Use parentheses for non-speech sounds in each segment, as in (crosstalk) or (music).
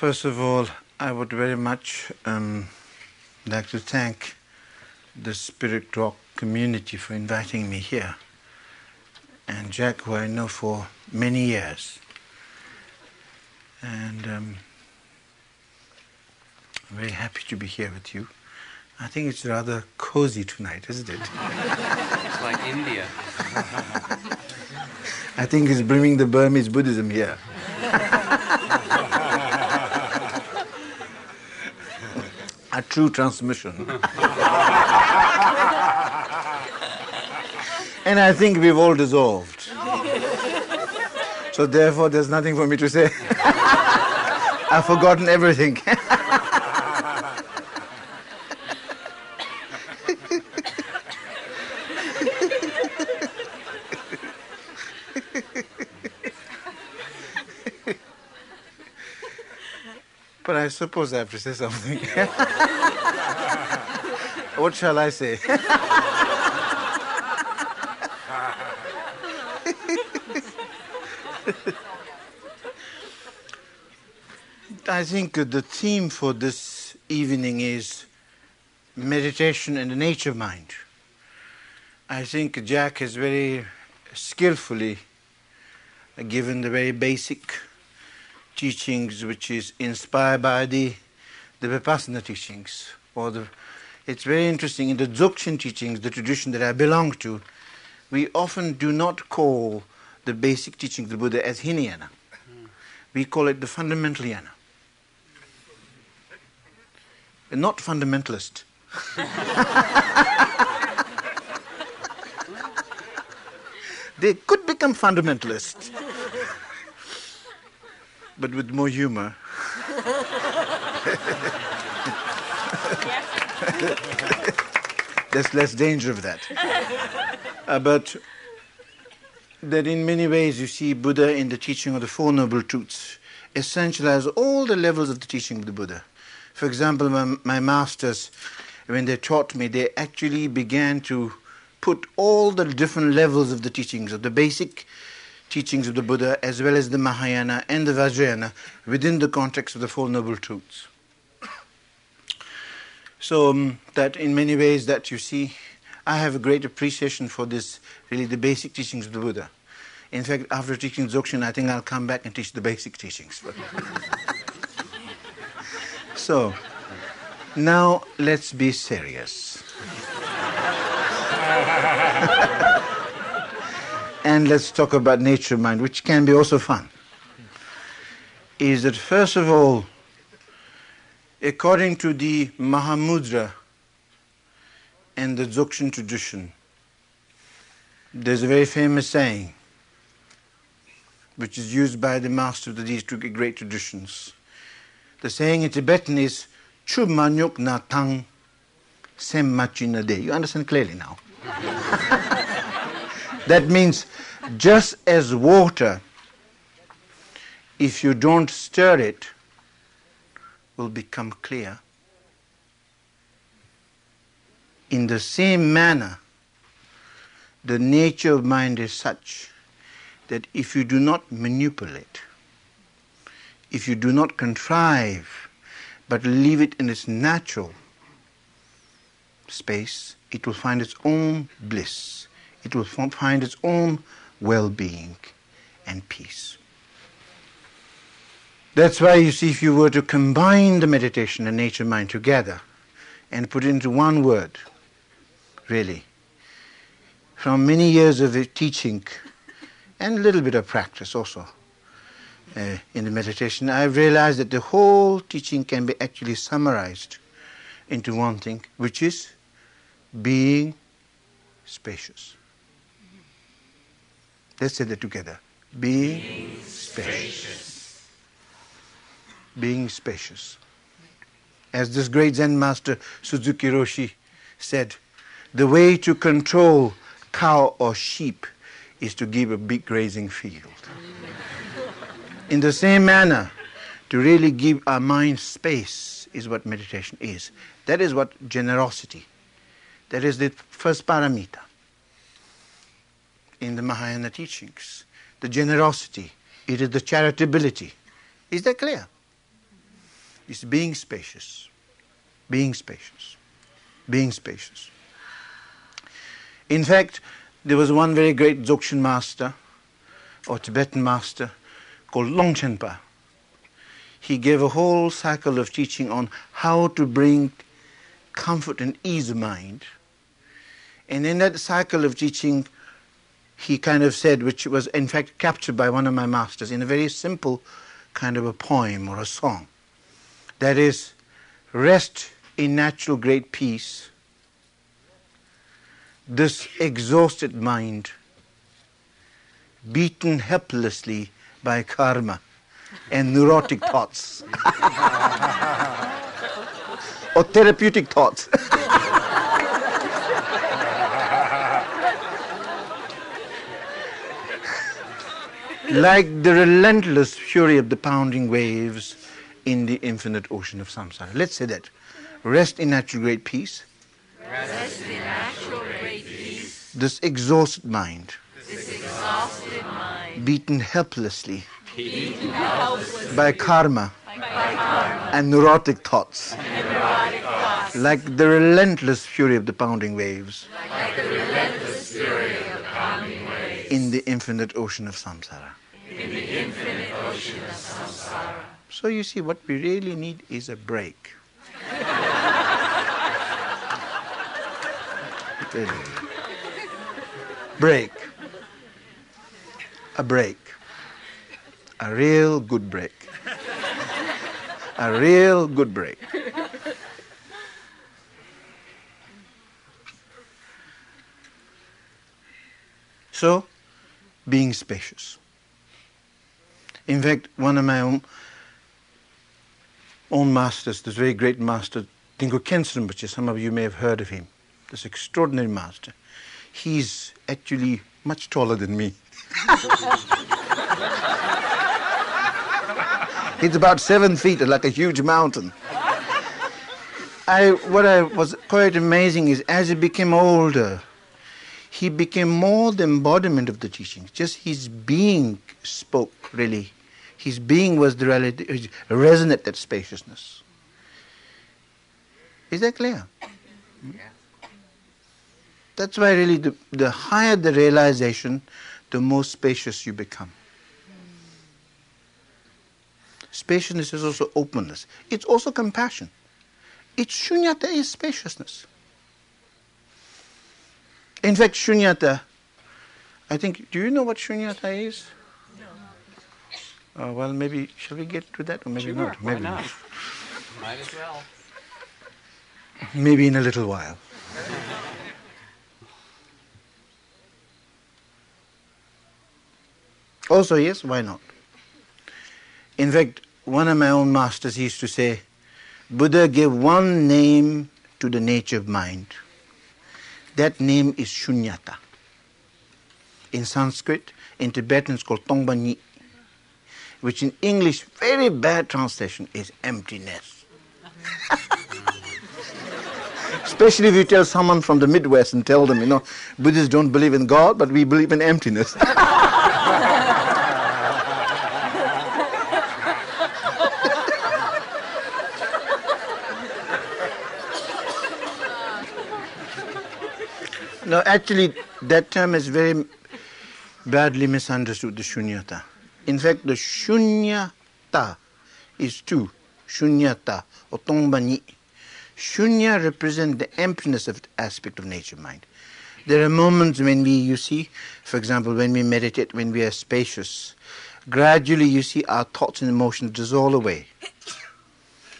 First of all, I would very much um, like to thank the Spirit Rock community for inviting me here, and Jack, who I know for many years. And um, I'm very happy to be here with you. I think it's rather cozy tonight, isn't it? It's like India. (laughs) I think it's bringing the Burmese Buddhism here. (laughs) A true transmission. (laughs) and I think we've all dissolved. So therefore, there's nothing for me to say. (laughs) I've forgotten everything. (laughs) but I suppose I have to say something. (laughs) what shall I say? (laughs) I think the theme for this evening is meditation and the nature mind. I think Jack has very skillfully given the very basic teachings which is inspired by the, the Vipassana teachings. Or the, it's very interesting in the Dzogchen teachings, the tradition that I belong to, we often do not call the basic teachings of the Buddha as Hinayana. We call it the fundamental yana. And Not fundamentalist. (laughs) they could become fundamentalists, but with more humor. (laughs) (laughs) There's less danger of that. Uh, but that in many ways you see Buddha in the teaching of the Four Noble Truths essentialize all the levels of the teaching of the Buddha. For example, my, my masters, when they taught me, they actually began to put all the different levels of the teachings, of the basic teachings of the Buddha, as well as the Mahayana and the Vajrayana, within the context of the Four Noble Truths. So um, that in many ways that you see, I have a great appreciation for this, really the basic teachings of the Buddha. In fact, after teaching Dzogchen, I think I'll come back and teach the basic teachings. (laughs) so, now let's be serious. (laughs) and let's talk about nature mind, which can be also fun. Is that first of all, according to the Mahamudra and the Dzogchen tradition, there's a very famous saying which is used by the master of these two great traditions. The saying in Tibetan is Chu manyuk na tang sem machina de. You understand clearly now. (laughs) that means just as water, if you don't stir it, will become clear. In the same manner, the nature of mind is such that if you do not manipulate, if you do not contrive, but leave it in its natural space, it will find its own bliss. It will find its own well being and peace. That's why you see, if you were to combine the meditation and nature mind together and put it into one word, really, from many years of teaching and a little bit of practice also uh, in the meditation, I've realized that the whole teaching can be actually summarized into one thing, which is being spacious. Let's say that together. Being, being spacious. spacious. Being spacious. As this great Zen master Suzuki Roshi said, the way to control cow or sheep is to give a big grazing field. In the same manner, to really give our mind space is what meditation is. That is what generosity. That is the first paramita in the Mahayana teachings. The generosity. It is the charitability. Is that clear? It's being spacious. Being spacious. Being spacious. In fact, there was one very great Dzogchen master or Tibetan master called Longchenpa. He gave a whole cycle of teaching on how to bring comfort and ease of mind. And in that cycle of teaching, he kind of said, which was in fact captured by one of my masters in a very simple kind of a poem or a song. That is, rest in natural great peace. This exhausted mind, beaten helplessly by karma and neurotic thoughts (laughs) or therapeutic thoughts. (laughs) like the relentless fury of the pounding waves in the infinite ocean of samsara. Let's say that. Rest in natural great peace. Rest in natural great peace. This exhausted mind, This exhausted mind, beaten helplessly. Beaten helplessly. By karma. By karma. And neurotic thoughts, and neurotic thoughts, like the relentless fury of the pounding waves. Like the relentless fury in the infinite ocean of samsara. in the infinite ocean of samsara. So you see, what we really need is a break. Break. A break. A real good break. A real good break. So, being spacious. In fact, one of my own, own masters, this very great master, Dilgo Khyentse Rinpoche, some of you may have heard of him, this extraordinary master. He's actually much taller than me. (laughs) He's about seven feet, like a huge mountain. I, what I was quite amazing is as he became older, he became more the embodiment of the teachings. Just his being spoke, really. His being was the reality, resonate that spaciousness. Is that clear? That's why, really, the, the higher the realization, the more spacious you become. Spaciousness is also openness. It's also compassion. It's shunyata is spaciousness. In fact, shunyata, I think, do you know what shunyata is? No. Uh, well, maybe, shall we get to that or maybe Sure, not? why Maybe not? Might as well. Maybe in a little while. (laughs) Also, yes, why not? In fact, one of my own masters used to say, Buddha gave one name to the nature of mind. That name is shunyata. In Sanskrit, in Tibetan, it's called Tongba which in English, very bad translation, is emptiness. (laughs) Especially if you tell someone from the Midwest and tell them, you know, Buddhists don't believe in God, but we believe in emptiness. (laughs) no, actually, that term is very badly misunderstood, the shunyata. In fact, the shunyata is two, shunyata or tongbani. Shunya represents the emptiness of the aspect of nature mind. There are moments when we, you see, for example, when we meditate, when we are spacious, gradually you see our thoughts and emotions dissolve away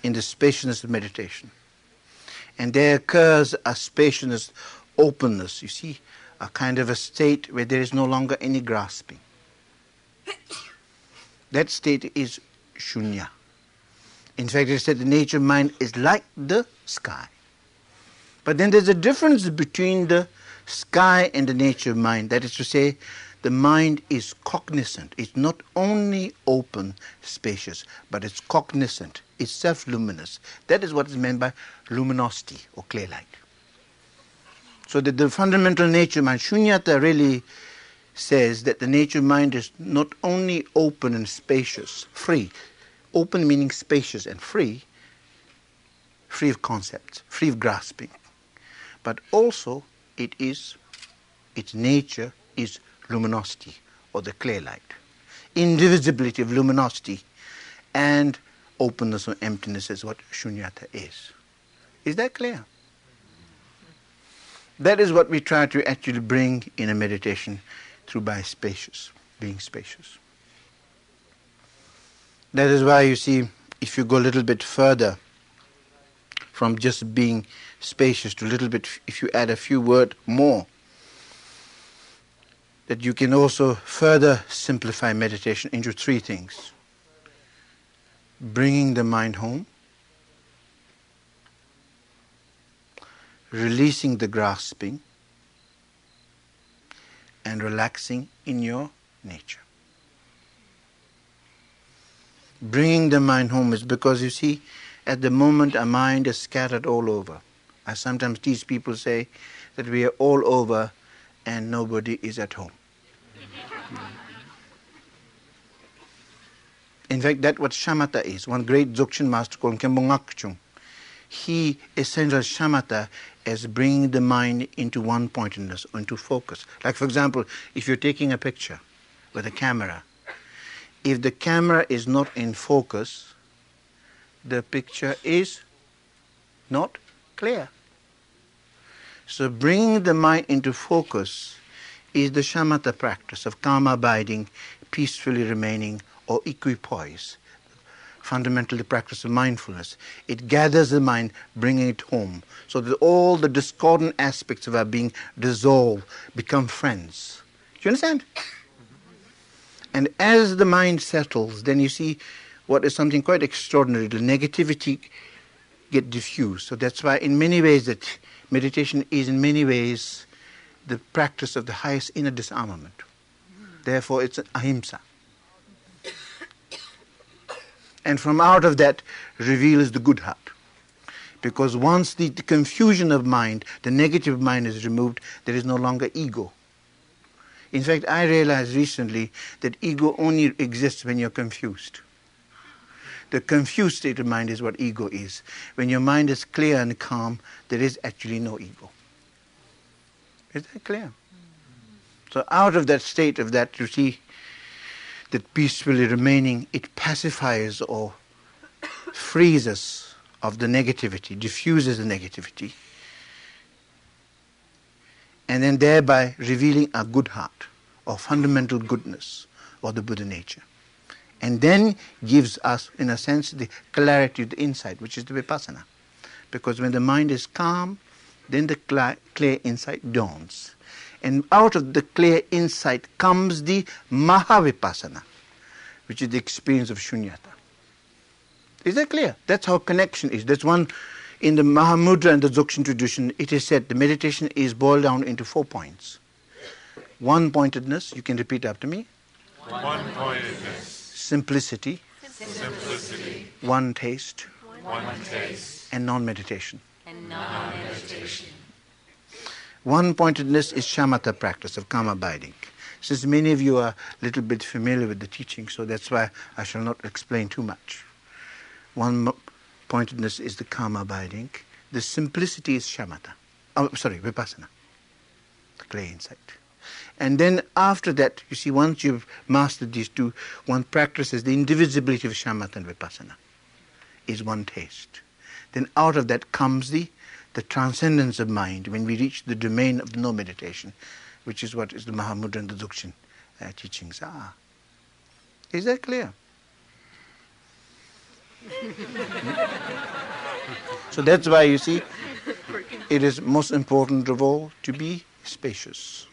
in the spaciousness of meditation. And there occurs a spaciousness, openness, you see, a kind of a state where there is no longer any grasping. (coughs) That state is shunya. In fact, it said the nature of mind is like the sky. But then there's a difference between the sky and the nature of mind. That is to say, the mind is cognizant. It's not only open, spacious, but it's cognizant. It's self luminous. That is what is meant by luminosity or clear light. So that the fundamental nature mind, shunyata, really says that the nature mind is not only open and spacious, free, open meaning spacious and free, free of concepts, free of grasping. But also, it is, its nature is luminosity or the clear light, indivisibility of luminosity, and openness or emptiness is what shunyata is. Is that clear? That is what we try to actually bring in a meditation through by spacious, being spacious. That is why you see, if you go a little bit further from just being spacious to a little bit, if you add a few words more, that you can also further simplify meditation into three things bringing the mind home, releasing the grasping, and relaxing in your nature bringing the mind home is because you see, at the moment our mind is scattered all over. I sometimes teach people say that we are all over and nobody is at home. In fact, that's what shamatha is. One great Dzogchen master called Khenpo Ngakchung. He essential shamatha as bringing the mind into one pointedness, into focus. Like, for example, if you're taking a picture with a camera, if the camera is not in focus, the picture is not clear. So bringing the mind into focus is the shamatha practice of calm abiding, peacefully remaining, or equipoise. Fundamentally, the practice of mindfulness. It gathers the mind, bringing it home, so that all the discordant aspects of our being dissolve, become friends. Do you understand? And as the mind settles, then you see what is something quite extraordinary. The negativity get diffused. So that's why, in many ways, that meditation is in many ways the practice of the highest inner disarmament. Therefore, it's ahimsa. And from out of that reveals the good heart. Because once the, the confusion of mind, the negative mind is removed, there is no longer ego. In fact, I realized recently that ego only exists when you're confused. The confused state of mind is what ego is. When your mind is clear and calm, there is actually no ego. Is that clear? So out of that state of that, you see, that peacefully remaining, it pacifies or frees us of the negativity, diffuses the negativity and then thereby revealing a good heart or fundamental goodness or the Buddha nature. And then gives us, in a sense, the clarity, the insight, which is the vipassana. Because when the mind is calm, then the clear insight dawns. And out of the clear insight comes the Mahavipassana, which is the experience of shunyata. Is that clear? That's how connection is. That's one in the Mahamudra and the Dzogchen tradition, it is said the meditation is boiled down into four points. One pointedness, you can repeat after me. One pointedness. Simplicity. Simplicity. One taste. One taste. And non meditation. And non meditation. One pointedness is shamatha practice of calm abiding. Since many of you are a little bit familiar with the teaching, so that's why I shall not explain too much. One pointedness is the calm abiding. The simplicity is shamatha. Oh, sorry, vipassana. The clear insight. And then after that, you see, once you've mastered these two, one practices the indivisibility of shamatha and vipassana. Is one taste. Then out of that comes the, the transcendence of mind when we reach the domain of no meditation, which is what is the Mahamudra and the Dzogchen uh, teachings are. Is that clear? (laughs) so that's why you see it is most important of all to be spacious.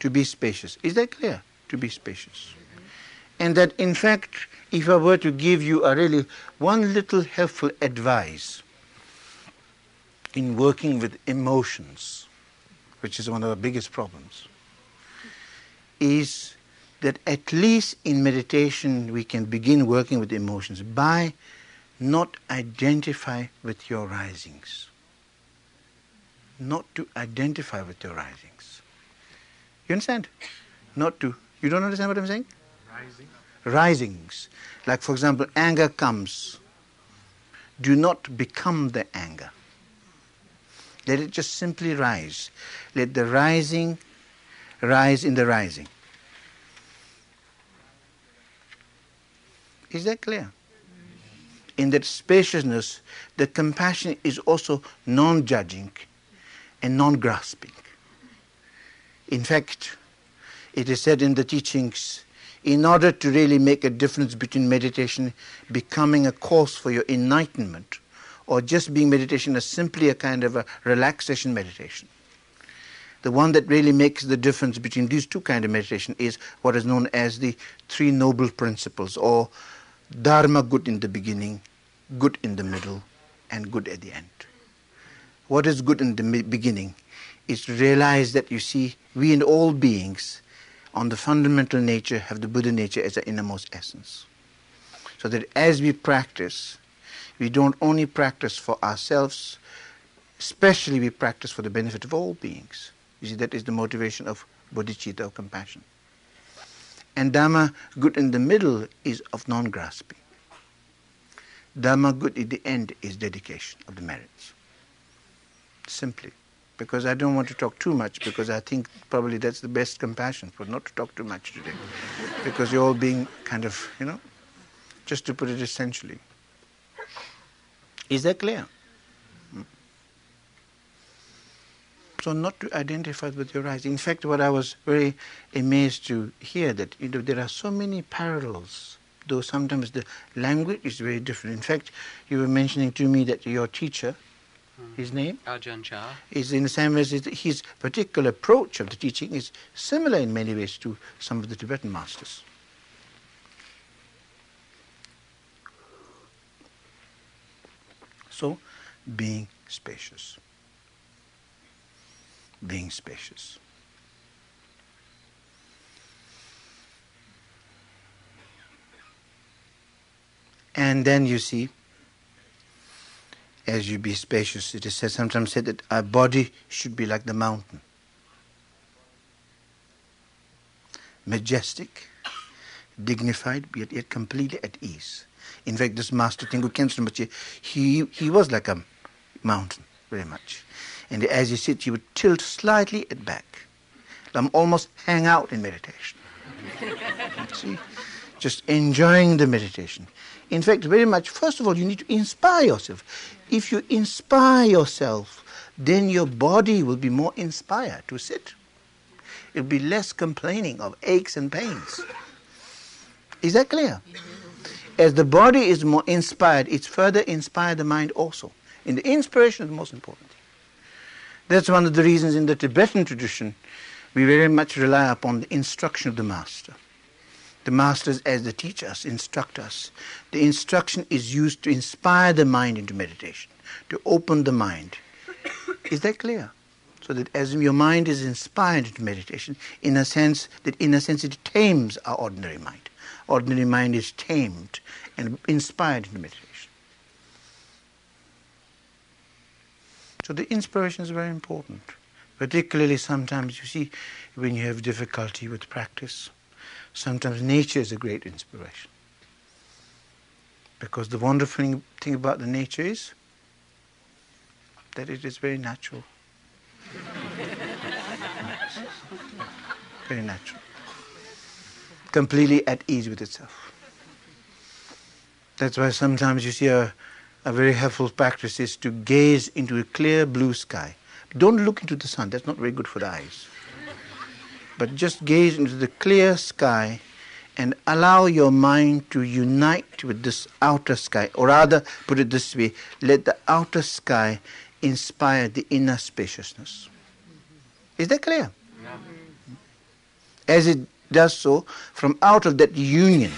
To be spacious. Is that clear? To be spacious. And that in fact, if I were to give you a really one little helpful advice in working with emotions, which is one of the biggest problems, is that at least in meditation we can begin working with emotions by not identify with your risings. Not to identify with your risings. You understand? Not to. You don't understand what I'm saying? Rising. Risings. Like, for example, anger comes. do not become the anger. Let it just simply rise. Let the rising rise in the rising. Is that clear? In that spaciousness, the compassion is also non judging and non grasping. In fact, it is said in the teachings in order to really make a difference between meditation becoming a cause for your enlightenment or just being meditation as simply a kind of a relaxation meditation. The one that really makes the difference between these two kinds of meditation is what is known as the three noble principles or dharma good in the beginning, good in the middle, and good at the end. What is good in the beginning is to realize that you see, we and all beings on the fundamental nature have the Buddha nature as the innermost essence. So that as we practice, we don't only practice for ourselves, especially we practice for the benefit of all beings. You see, that is the motivation of bodhicitta or compassion. And Dhamma, good in the middle, is of non grasping. Dhamma, good in the end, is dedication of the merits. Simply because I don't want to talk too much because I think probably that's the best compassion for not to talk too much today. because you're all being kind of, you know, just to put it essentially. Is that clear? Hmm. So not to identify with your eyes. In fact, what I was very amazed to hear that you know there are so many parallels, though sometimes the language is very different. In fact, you were mentioning to me that your teacher, his name? Ajahn Chah. Is in the same way, his particular approach of the teaching is similar in many ways to some of the Tibetan masters. So, being spacious. Being spacious. And then you see, as you be spacious. It is said, sometimes said that our body should be like the mountain. Majestic, dignified, yet, yet completely at ease. In fact, this master Tengu Khenchen Rinpoche, he, he was like a mountain, very much. And as he sits, he would tilt slightly at back. Um, almost hang out in meditation. (laughs) See? Just enjoying the meditation. In fact, very much, first of all, you need to inspire yourself. If you inspire yourself, then your body will be more inspired to sit. It'll be less complaining of aches and pains. Is that clear? As the body is more inspired, it's further inspired the mind also. And the inspiration is the most important. That's one of the reasons in the Tibetan tradition we very much rely upon the instruction of the master. The masters, as they teach us, instruct us. The instruction is used to inspire the mind into meditation, to open the mind. (coughs) Is that clear? So that as your mind is inspired into meditation, in a sense that in a sense it tames our ordinary mind. Ordinary mind is tamed and inspired into meditation. So the inspiration is very important. Particularly sometimes you see when you have difficulty with practice sometimes nature is a great inspiration. Because the wonderful thing about the nature is that it is very natural. (laughs) very natural. Completely at ease with itself. That's why sometimes you see a, a very helpful practice is to gaze into a clear blue sky. Don't look into the sun, that's not very good for the eyes but just gaze into the clear sky and allow your mind to unite with this outer sky. Or rather, put it this way let the outer sky inspire the inner spaciousness. Is that clear? Yeah. As it does so, from out of that union,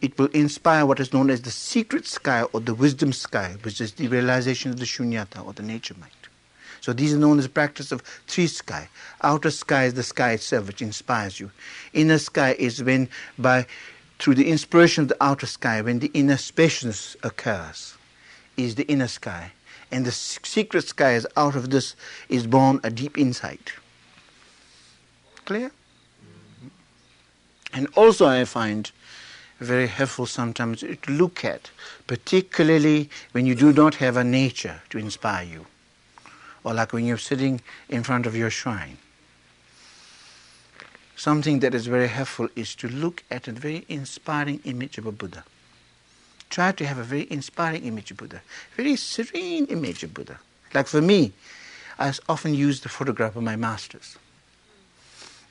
it will inspire what is known as the secret sky or the wisdom sky, which is the realization of the shunyata or the nature mind. So these are known as practice of three sky. Outer sky is the sky itself which inspires you. Inner sky is when by through the inspiration of the outer sky, when the inner spaciousness occurs, is the inner sky. And the secret sky is out of this is born a deep insight. Clear? And also I find very helpful sometimes to look at, particularly when you do not have a nature to inspire you, or like when you're sitting in front of your shrine. Something that is very helpful is to look at a very inspiring image of a Buddha. Try to have a very inspiring image of Buddha, very serene image of Buddha. Like for me, I often use the photograph of my masters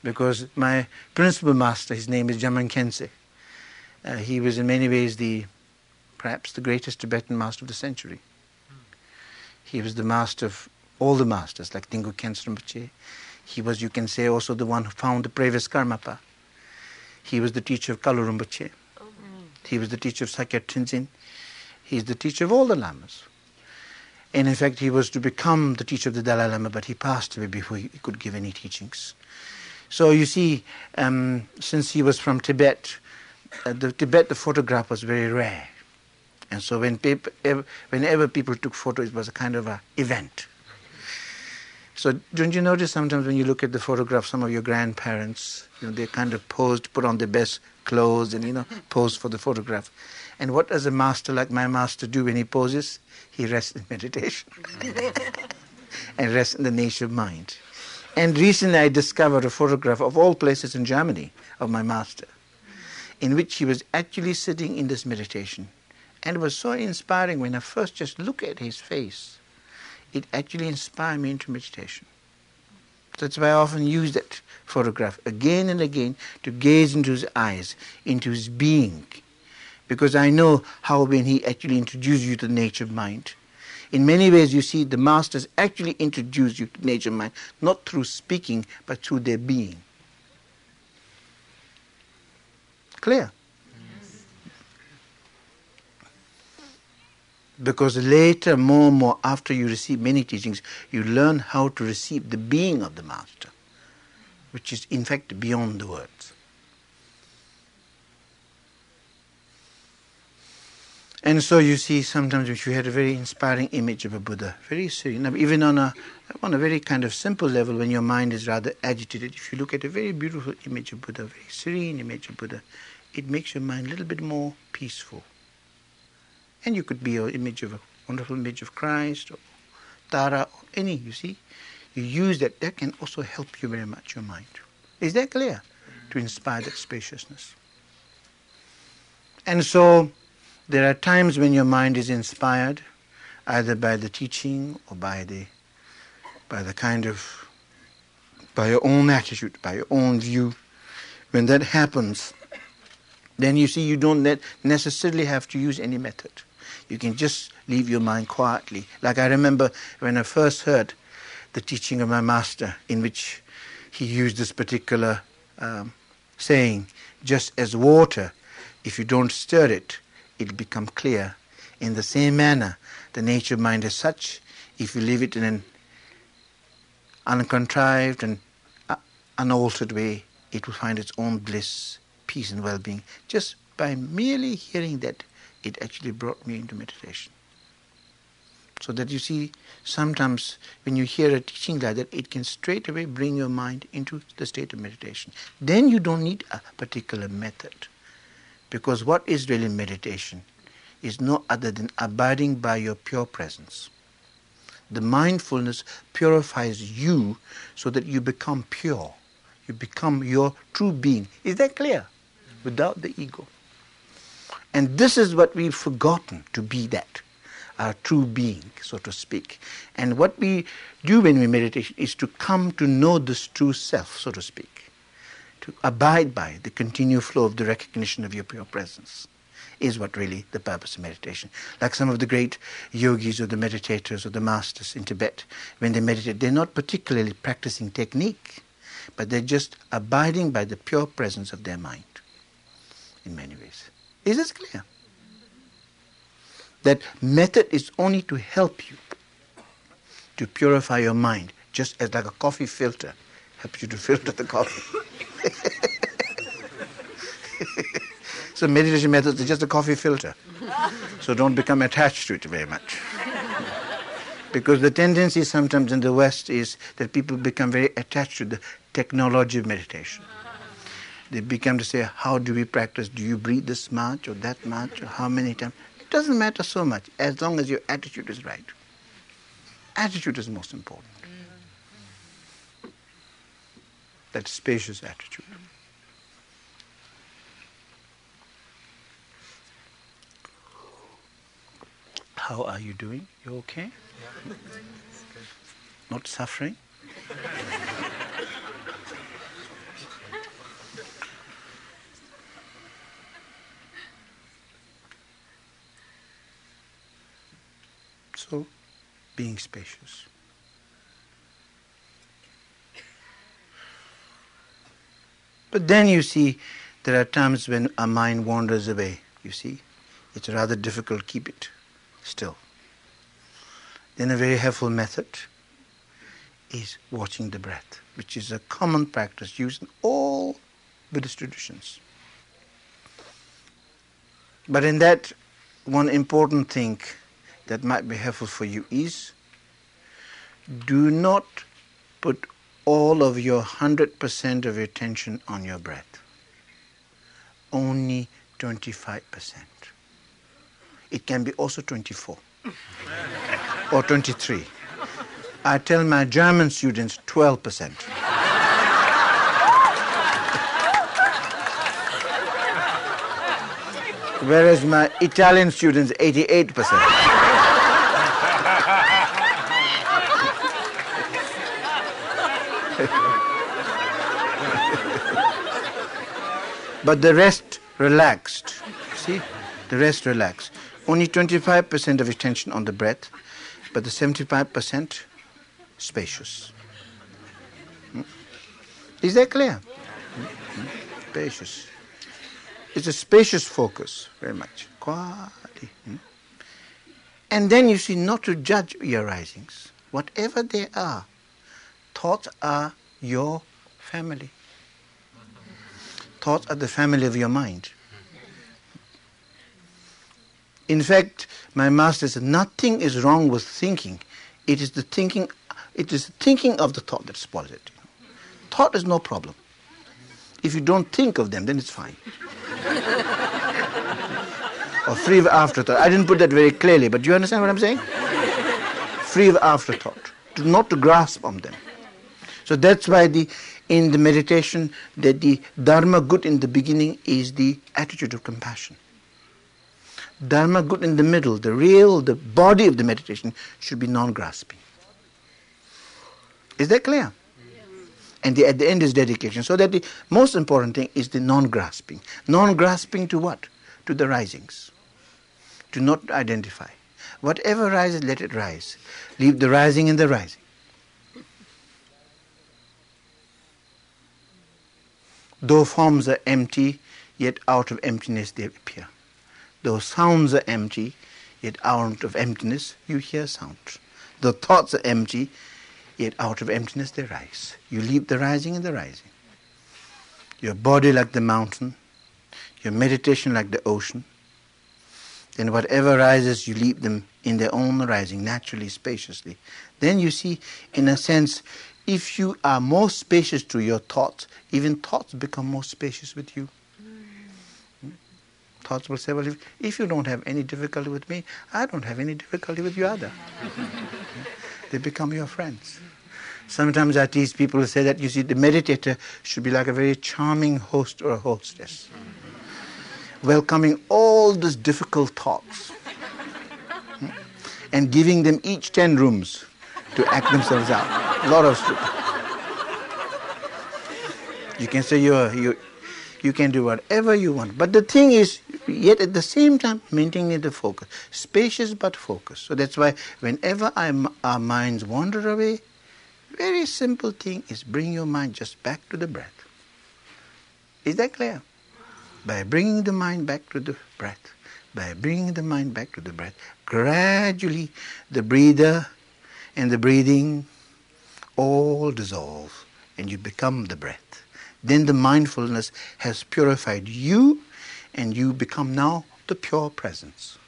because my principal master, his name is Jamyang Khyentse. Uh, he was in many ways the, perhaps the greatest Tibetan master of the century. He was the master of all the masters, like Dilgo Khyentse Rinpoche. He was, you can say, also the one who found the previous Karmapa. He was the teacher of Kalu Rinpoche. He was the teacher of Sakya Trizin. He's the teacher of all the lamas. And in fact, he was to become the teacher of the Dalai Lama, but he passed away before he could give any teachings. So you see, um, since he was from Tibet, uh, the Tibet, the photograph was very rare. And so when people, whenever people took photos, it was a kind of an event. So don't you notice sometimes when you look at the photograph, some of your grandparents, you know, they kind of posed, put on their best clothes and, you know, pose for the photograph. And what does a master like my master do when he poses? He rests in (laughs) meditation (laughs) and rests in the nature of mind. And recently I discovered a photograph of all places in Germany of my master, in which he was actually sitting in this meditation. And it was so inspiring when I first just look at his face. It actually inspired me into meditation. That's why I often use that photograph again and again to gaze into his eyes, into his being. Because I know how when he actually introduces you to the nature of mind, in many ways, you see, the masters actually introduce you to nature mind, not through speaking, but through their being. Clear? Because later, more and more, after you receive many teachings, you learn how to receive the being of the master, which is in fact beyond the words. And so you see sometimes if you had a very inspiring image of a Buddha, very serene, even on a on a very kind of simple level when your mind is rather agitated, if you look at a very beautiful image of Buddha, very serene image of Buddha, it makes your mind a little bit more peaceful. And you could be an image of a wonderful image of Christ or Tara or any, you see. You use that, that can also help you very much, your mind. Is that clear? To inspire that spaciousness. And so there are times when your mind is inspired, either by the teaching or by the, by the kind of, by your own attitude, by your own view. When that happens, then you see you don't necessarily have to use any method. You can just leave your mind quietly. Like I remember when I first heard the teaching of my master, in which he used this particular um, saying, just as water, if you don't stir it, it'll become clear. In the same manner, the nature of mind is such, if you leave it in an uncontrived and uh, unaltered way, it will find its own bliss, peace, and well being. Just by merely hearing that, it actually brought me into meditation. So that you see, sometimes when you hear a teaching like that, it can straight away bring your mind into the state of meditation. Then you don't need a particular method. Because what is really meditation is no other than abiding by your pure presence. The mindfulness purifies you so that you become pure. You become your true being. Is that clear? Without the ego. And this is what we've forgotten to be that, our true being, so to speak. And what we do when we meditate is to come to know this true self, so to speak to abide by the continued flow of the recognition of your pure presence is what really the purpose of meditation. Like some of the great yogis or the meditators or the masters in Tibet, when they meditate, they're not particularly practicing technique, but they're just abiding by the pure presence of their mind in many ways. Is this clear? That method is only to help you to purify your mind, just as like a coffee filter you to filter the coffee. (laughs) so meditation methods are just a coffee filter. So don't become attached to it very much. because the tendency sometimes in the West is that people become very attached to the technology of meditation. They become to say, how do we practice? Do you breathe this much or that much or how many times? It doesn't matter so much as long as your attitude is right. Attitude is most important. That spacious attitude. How are you doing? You okay? Yeah. Not suffering? so, being spacious. But then you see, there are times when our mind wanders away, you see. It's rather difficult to keep it still. Then a very helpful method is watching the breath, which is a common practice used in all Buddhist traditions. But in that, one important thing that might be helpful for you is do not put all of your 100% of your attention on your breath. Only 25%. It can be also 24 (laughs) or 23. I tell my German students 12%. (laughs) Whereas my Italian students 88%. But the rest relaxed. See? The rest relaxed. Only 25% of attention on the breath, but the 75% spacious. Hmm? Is that clear? Hmm? Spacious. It's a spacious focus, very much. Quality. Hmm? And then you see, not to judge your risings, whatever they are. Thoughts are your family. Thoughts are the family of your mind. In fact, my master said, nothing is wrong with thinking. It is the thinking, it is the thinking of the thought that spoils it. Thought is no problem. If you don't think of them, then it's fine. (laughs) or free of afterthought. I didn't put that very clearly, but do you understand what I'm saying? free of afterthought. Not to grasp on them. So that's why the in the meditation that the dharma good in the beginning is the attitude of compassion. Dharma good in the middle, the real, the body of the meditation should be non-grasping. Is that clear? And the, at the end is dedication. So that the most important thing is the non-grasping. Non-grasping to what? To the risings. To not identify. Whatever rises, let it rise. Leave the rising in the rising. Though forms are empty, yet out of emptiness they appear. Though sounds are empty, yet out of emptiness you hear sound. Though thoughts are empty, yet out of emptiness they rise. You leave the rising and the rising. Your body like the mountain, your meditation like the ocean. Then whatever rises, you leave them in their own rising, naturally, spaciously. Then you see, in a sense, if you are more spacious to your thoughts, even thoughts become more spacious with you mm. thoughts will say, well, if, if you don't have any difficulty with me, I don't have any difficulty with you either. (laughs) they become your friends. Sometimes I tease people who say that, you see, the meditator should be like a very charming host or a hostess, welcoming all these difficult thoughts hmm, and giving them each 10 rooms to act themselves out. A lot of stupid. You can say you're, you're, you can do whatever you want. But the thing is, yet at the same time, maintaining the focus. Spacious but focused. So that's why whenever I'm, our minds wander away, very simple thing is bring your mind just back to the breath. Is that clear? By bringing the mind back to the breath, by bringing the mind back to the breath, gradually the breather and the breathing all dissolve and you become the breath then the mindfulness has purified you and you become now the pure presence.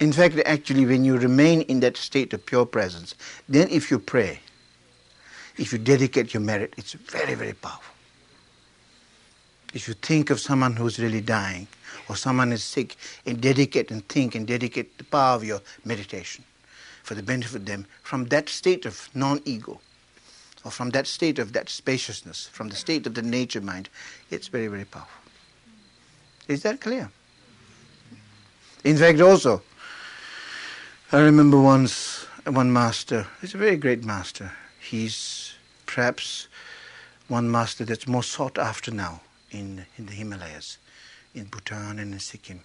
In fact, actually, when you remain in that state of pure presence, then if you pray, if you dedicate your merit, it's very, very powerful. If you think of someone who's really dying or someone is sick and dedicate and think and dedicate the power of your meditation for the benefit of them from that state of non-ego or from that state of that spaciousness, from the state of the nature mind, it's very, very powerful. Is that clear? In fact, also, I remember once one master, he's a very great master. He's perhaps one master that's more sought after now in, in the Himalayas, in Bhutan and in Sikkim.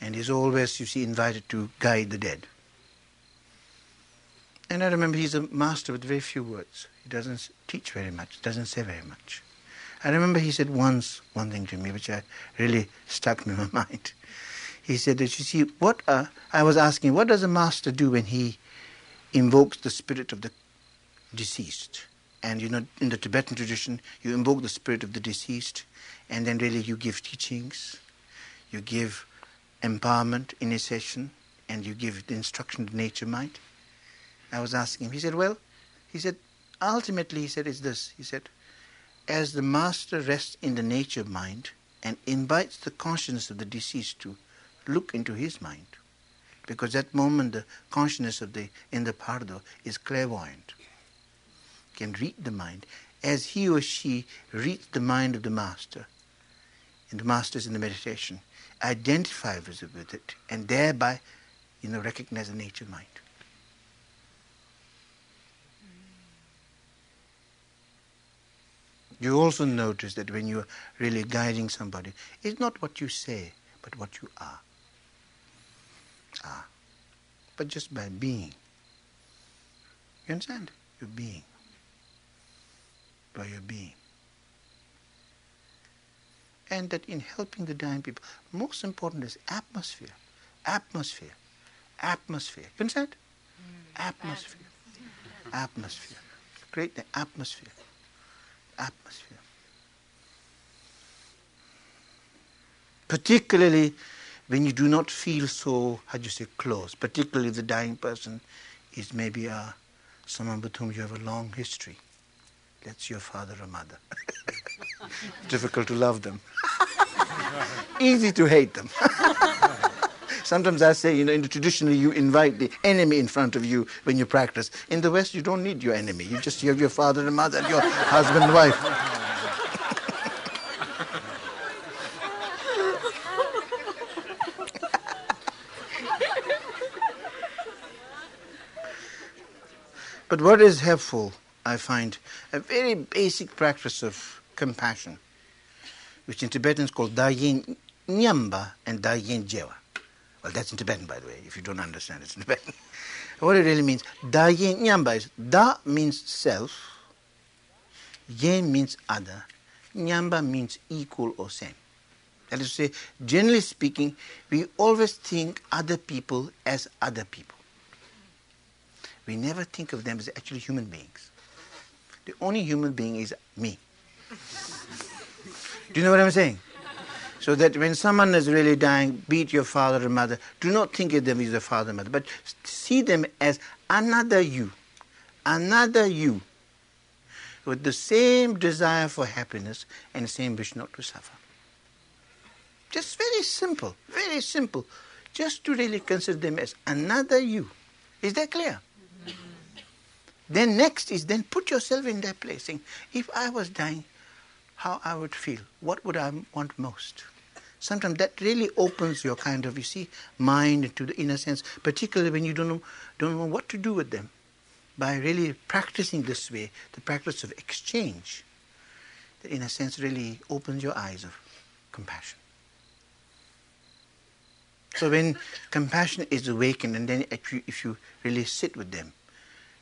And he's always, you see, invited to guide the dead. And I remember he's a master with very few words. He doesn't teach very much, doesn't say very much. I remember he said once one thing to me which I really stuck in my (laughs) mind. He said that you see what uh, I was asking, what does a master do when he invokes the spirit of the deceased? And you know, in the Tibetan tradition, you invoke the spirit of the deceased, and then really you give teachings, you give empowerment, initiation, and you give the instruction to nature mind. I was asking him. He said, Well, he said, ultimately, he said, it's this. He said, as the master rests in the nature mind and invites the consciousness of the deceased to look into his mind, because that moment the consciousness of the in the bardo is clairvoyant, can read the mind, as he or she reads the mind of the master, and the master is in the meditation, identify with it, and thereby, you know, recognize the nature of mind. You also notice that when you're really guiding somebody, it's not what you say, but what you are. Ah. But just by being. You understand? You're being. By your being. And that in helping the dying people, most important is atmosphere. Atmosphere. Atmosphere. You understand? Mm. Atmosphere. Atmosphere. Great atmosphere atmosphere. Particularly when you do not feel so, how do you say, close, particularly the dying person is maybe uh, someone with whom you have a long history. That's your father or mother. (laughs) Difficult to love them. (laughs) Easy to hate them. (laughs) Sometimes I say, you know, in the traditionally you invite the enemy in front of you when you practice. In the West, you don't need your enemy. You just have your father and mother and your husband and wife. but what is helpful, I find, a very basic practice of compassion, which in Tibetan is called Dayin Nyamba and Dayin Jewa. Well, that's in Tibetan, by the way, if you don't understand it's in Tibetan. (laughs) what it really means, da yin nyamba is, da means self, yin means other, nyamba means equal or same. That is to say, generally speaking, we always think other people as other people. We never think of them as actually human beings. The only human being is me. Do you know what I'm saying? So that when someone is really dying, beat your father or mother, do not think of them as your father or mother, but see them as another you, another you, with the same desire for happiness and the same wish not to suffer. Just very simple, very simple. Just to really consider them as another you. Is that clear? Then next is then put yourself in their place, saying, if I was dying, how I would feel, what would I want most? sometimes that really opens your kind of, you see, mind to the inner sense, particularly when you don't know, don't know what to do with them. By really practicing this way, the practice of exchange, that in a sense really opens your eyes of compassion. So when compassion is awakened, and then if you, if you really sit with them,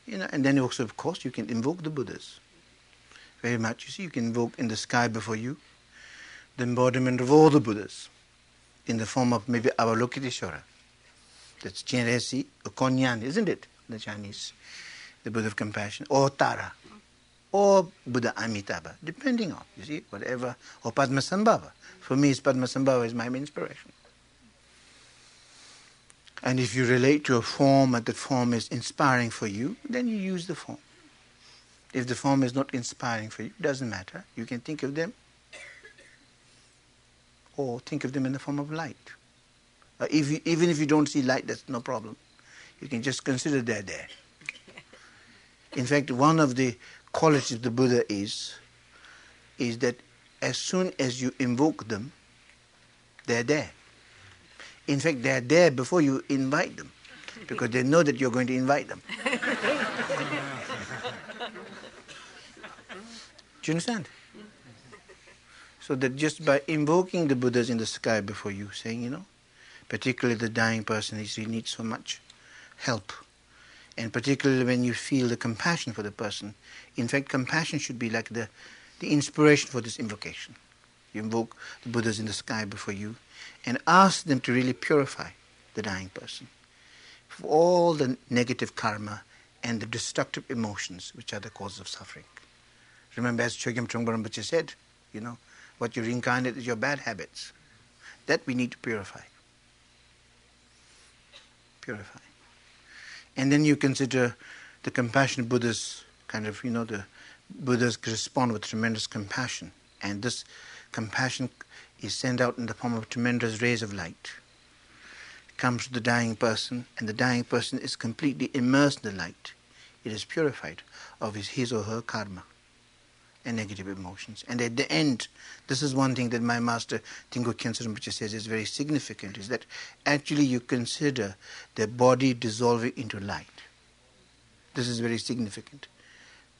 you know, and then also, of course, you can invoke the Buddhas. Very much, you see, you can invoke in the sky before you, the embodiment of all the Buddhas in the form of maybe Avalokiteshvara. That's Chenrezig or Kuan isn't it? The Chinese, the Buddha of compassion, or Tara, or Buddha Amitabha, depending on, you see, whatever, or Padmasambhava. For me, Padmasambhava is my main inspiration. And if you relate to a form and that form is inspiring for you, then you use the form. If the form is not inspiring for you, it doesn't matter. You can think of them or think of them in the form of light. Uh, if you, even if you don't see light, that's no problem. You can just consider they're there. (laughs) In fact, one of the qualities of the Buddha is, is that as soon as you invoke them, they're there. In fact, they're there before you invite them, because they know that you're going to invite them. Do you understand? So that just by invoking the Buddhas in the sky before you, saying, you know, particularly the dying person, he needs so much help. And particularly when you feel the compassion for the person. In fact, compassion should be like the, the inspiration for this invocation. You invoke the Buddhas in the sky before you and ask them to really purify the dying person for all the negative karma and the destructive emotions which are the cause of suffering. Remember, as Chogyam Trungpa Rinpoche said, you know, what you reincarnate is your bad habits. That we need to purify. Purify. And then you consider the compassionate Buddhas, kind of, you know, the Buddhas respond with tremendous compassion. And this compassion is sent out in the form of tremendous rays of light. It comes to the dying person, and the dying person is completely immersed in the light. It is purified of his, his or her karma and negative emotions. And at the end, this is one thing that my master Dilgo Khyentse Rinpoche says is very significant, is that actually you consider the body dissolving into light. This is very significant.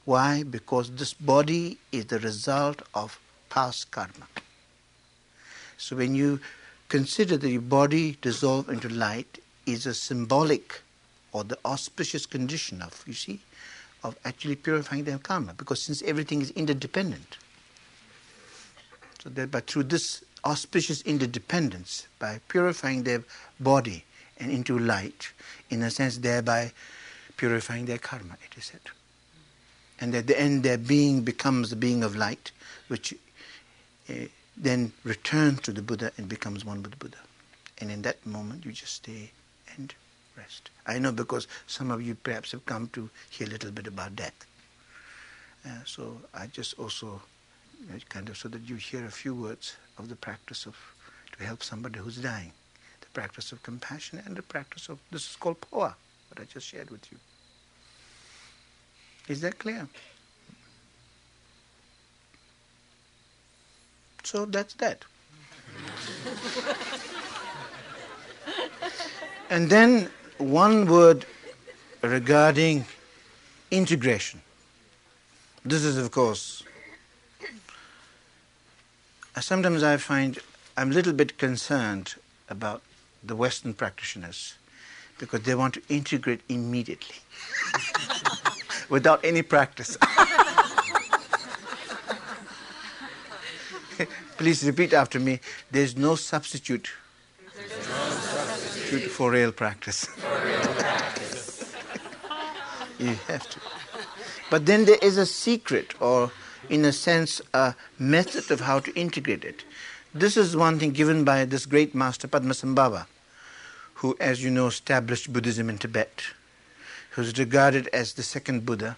Why? Because this body is the result of past karma. So when you consider the body dissolve into light is a symbolic or the auspicious condition of, you see, of actually purifying their karma because since everything is interdependent. So that by through this auspicious interdependence, by purifying their body and into light, in a sense thereby purifying their karma, it is said. And at the end their being becomes the being of light, which uh, then returns to the Buddha and becomes one with the Buddha. And in that moment you just stay and rest. I know because some of you perhaps have come to hear a little bit about death. Uh, so I just also know, kind of so that you hear a few words of the practice of to help somebody who's dying, the practice of compassion and the practice of this is called phowa, what I just shared with you. Is that clear? So that's that. and then one word regarding integration. This is, of course, sometimes I find I'm a little bit concerned about the Western practitioners because they want to integrate immediately (laughs) without any practice. (laughs) Please repeat after me. There's no substitute for real practice. (laughs) you have to. But then there is a secret, or in a sense, a method of how to integrate it. This is one thing given by this great master Padmasambhava, who, as you know, established Buddhism in Tibet, who's regarded as the second Buddha.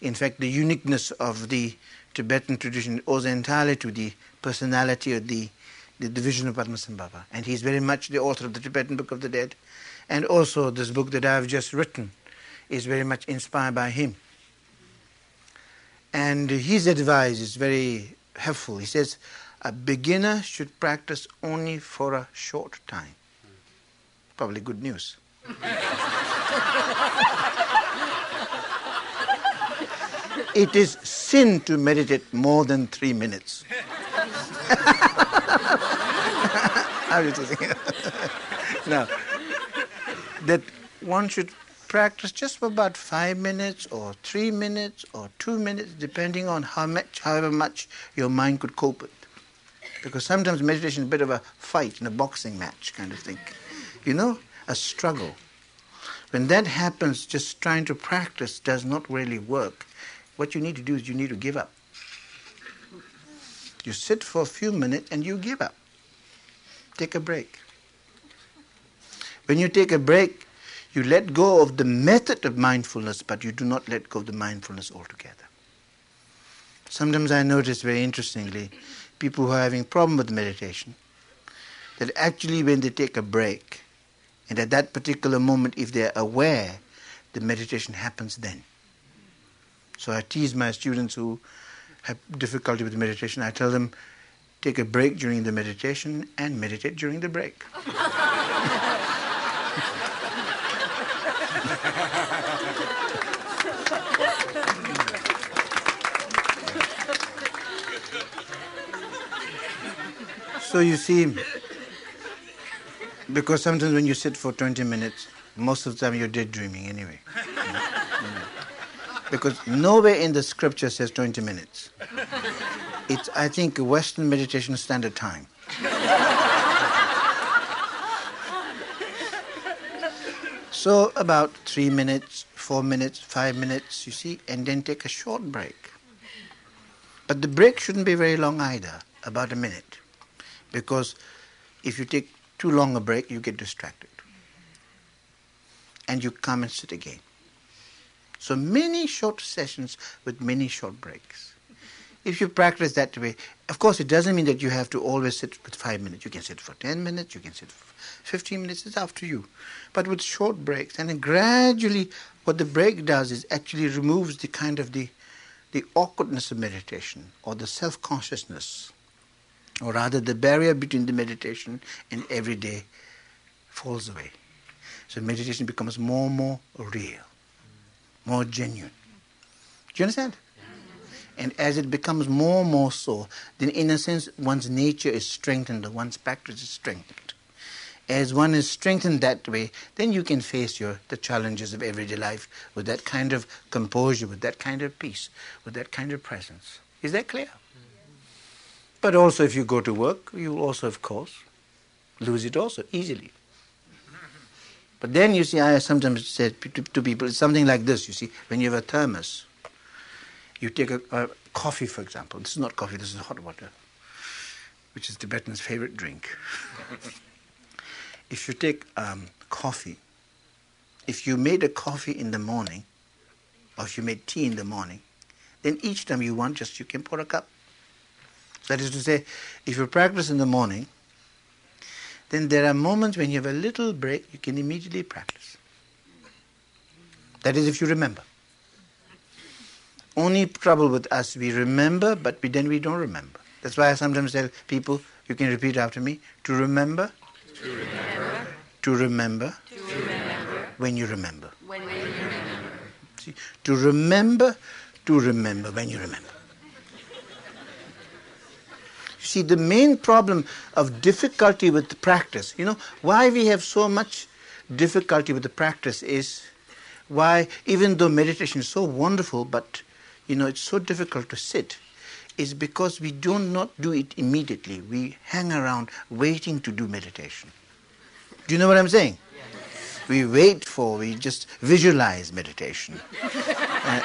In fact, the uniqueness of the Tibetan tradition owes entirely to the personality of the the division of Padmasambhava. And he's very much the author of the Tibetan Book of the Dead. And also, this book that I've just written is very much inspired by him. And his advice is very helpful. He says, a beginner should practice only for a short time. Probably good news. (laughs) it is sin to meditate more than three minutes. (laughs) Think? (laughs) no. That one should practice just for about five minutes or three minutes or two minutes, depending on how much, however much your mind could cope with. Because sometimes meditation is a bit of a fight in a boxing match kind of thing. You know, a struggle. When that happens, just trying to practice does not really work. What you need to do is you need to give up. You sit for a few minutes and you give up. Take a break. When you take a break, You let go of the method of mindfulness, but you do not let go of the mindfulness altogether. Sometimes I notice very interestingly people who are having problem with meditation that actually when they take a break and at that particular moment if they're aware the meditation happens then. So I tease my students who have difficulty with meditation. I tell them take a break during the meditation and meditate during the break. so you see, because sometimes when you sit for 20 minutes, most of the time you're daydreaming anyway. Because nowhere in the scripture says 20 minutes. It's, I think, Western meditation standard time. so about three minutes, four minutes, five minutes, you see, and then take a short break. But the break shouldn't be very long either, about a minute. Because if you take too long a break, you get distracted. And you come and sit again. So many short sessions with many short breaks. If you practice that way, of course, it doesn't mean that you have to always sit with five minutes. You can sit for 10 minutes, you can sit for 15 minutes, it's up to you. But with short breaks, and then gradually, what the break does is actually removes the kind of the, the awkwardness of meditation or the self consciousness or rather the barrier between the meditation and everyday falls away. So meditation becomes more and more real, more genuine. Do you understand? And as it becomes more and more so, then in a sense one's nature is strengthened, one's practice is strengthened. As one is strengthened that way, then you can face your the challenges of everyday life with that kind of composure, with that kind of peace, with that kind of presence. Is that clear? But also, if you go to work, you also, of course, lose it also easily. But then you see, I sometimes say to, to, people, it's something like this. You see, when you have a thermos, you take a, a, coffee, for example. This is not coffee. This is hot water, which is Tibetan's favorite drink. if you take um, coffee, if you made a coffee in the morning, or if you made tea in the morning, then each time you want, just you can pour a cup. That is to say, if you practice in the morning, then there are moments when you have a little break, you can immediately practice. That is, if you remember. Only trouble with us, we remember, but we, then we don't remember. That's why I sometimes tell people, you can repeat after me, to remember, to remember, to remember, to remember when you remember. When you remember. See, to remember, to remember when you remember. See, the main problem of difficulty with the practice, you know, why we have so much difficulty with the practice is why, even though meditation is so wonderful, but, you know, it's so difficult to sit, is because we do not do it immediately. We hang around waiting to do meditation. Do you know what I'm saying? We wait for, we just visualize meditation. (laughs) uh,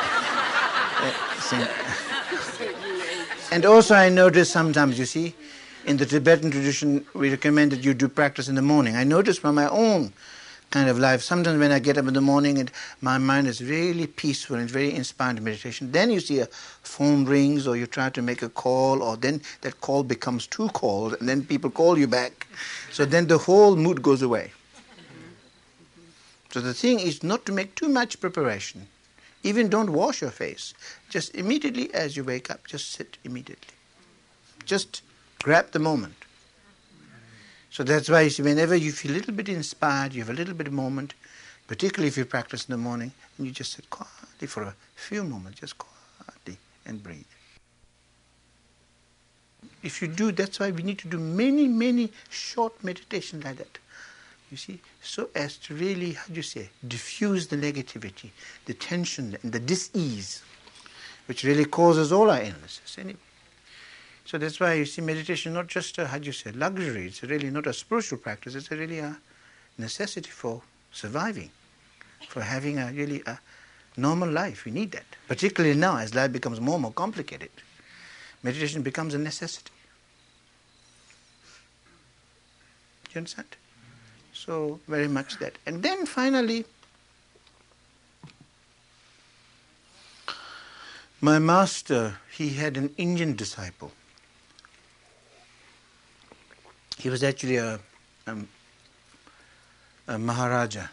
uh, (laughs) and also, I notice sometimes, you see, in the Tibetan tradition, we recommend that you do practice in the morning. I notice from my own kind of life, sometimes when I get up in the morning and my mind is really peaceful and very inspired meditation, then you see a phone rings or you try to make a call, or then that call becomes too cold, and then people call you back. So then the whole mood goes away. So the thing is not to make too much preparation. Even don't wash your face. Just immediately as you wake up, just sit immediately. Just grab the moment. So that's why whenever you feel a little bit inspired, you have a little bit of moment, particularly if you practice in the morning, and you just sit quietly for a few moments, just quietly and breathe. If you do, that's why we need to do many, many short meditations like that you see, so as to really, how do you say, diffuse the negativity, the tension, and the dis-ease, which really causes all our illnesses anyway. So that's why you see meditation not just a, how do you say, luxury, it's really not a spiritual practice, it's really a necessity for surviving, for having a really a normal life. We need that. Particularly now as life becomes more and more complicated. Meditation becomes a necessity. Do you understand? So very much that. And then finally, my master, he had an Indian disciple. He was actually a, a, a Maharaja,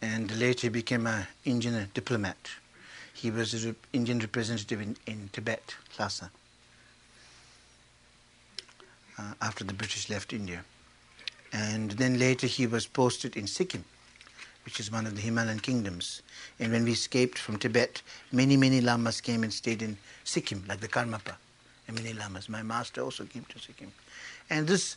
and later he became an Indian diplomat. He was an Indian representative in, in Tibet, Lhasa, uh, after the British left India. And then later he was posted in Sikkim, which is one of the Himalayan kingdoms. And when we escaped from Tibet, many, many lamas came and stayed in Sikkim, like the Karmapa, and many lamas. My master also came to Sikkim. And this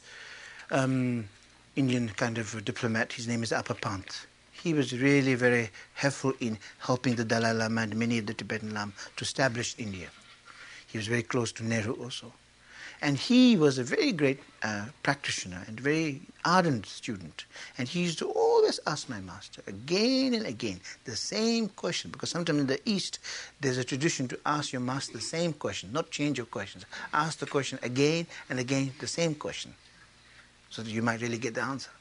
um, Indian kind of diplomat, his name is Apa Pant. He was really very helpful in helping the Dalai Lama and many of the Tibetan Lama to establish India. He was very close to Nehru also. And he was a very great uh, practitioner and very ardent student. And he used to always ask my master again and again the same question. Because sometimes in the East, there's a tradition to ask your master the same question, not change your questions. Ask the question again and again, the same question, so that you might really get the answer.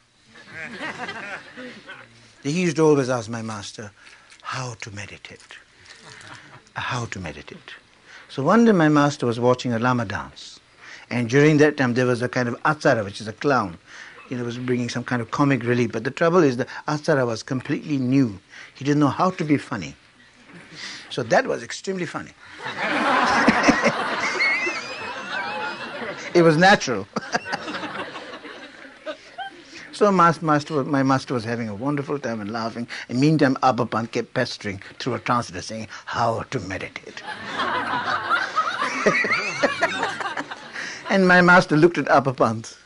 (laughs) he used to always ask my master how to meditate. How to meditate. So one day my master was watching a Lama dance. And during that time, there was a kind of Atsara, which is a clown. You know, was bringing some kind of comic relief. But the trouble is, the Atsara was completely new. He didn't know how to be funny. So that was extremely funny. (laughs) it was natural. (laughs) so master, my master was having a wonderful time and laughing. And meantime, Apa Pant kept pestering through a translator saying, how to meditate. (laughs) And my master looked at Apa Pant.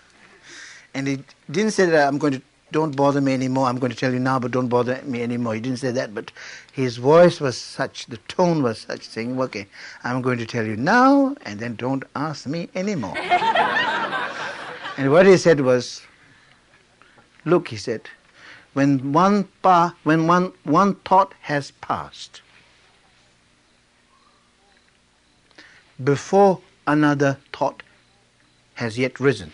And he didn't say that I'm going to, don't bother me anymore. I'm going to tell you now, but don't bother me anymore. He didn't say that, but his voice was such, the tone was such, saying, okay, I'm going to tell you now, and then don't ask me anymore. (laughs) and what he said was, look, he said, when one, pa- when one, one thought has passed, before another thought has yet risen.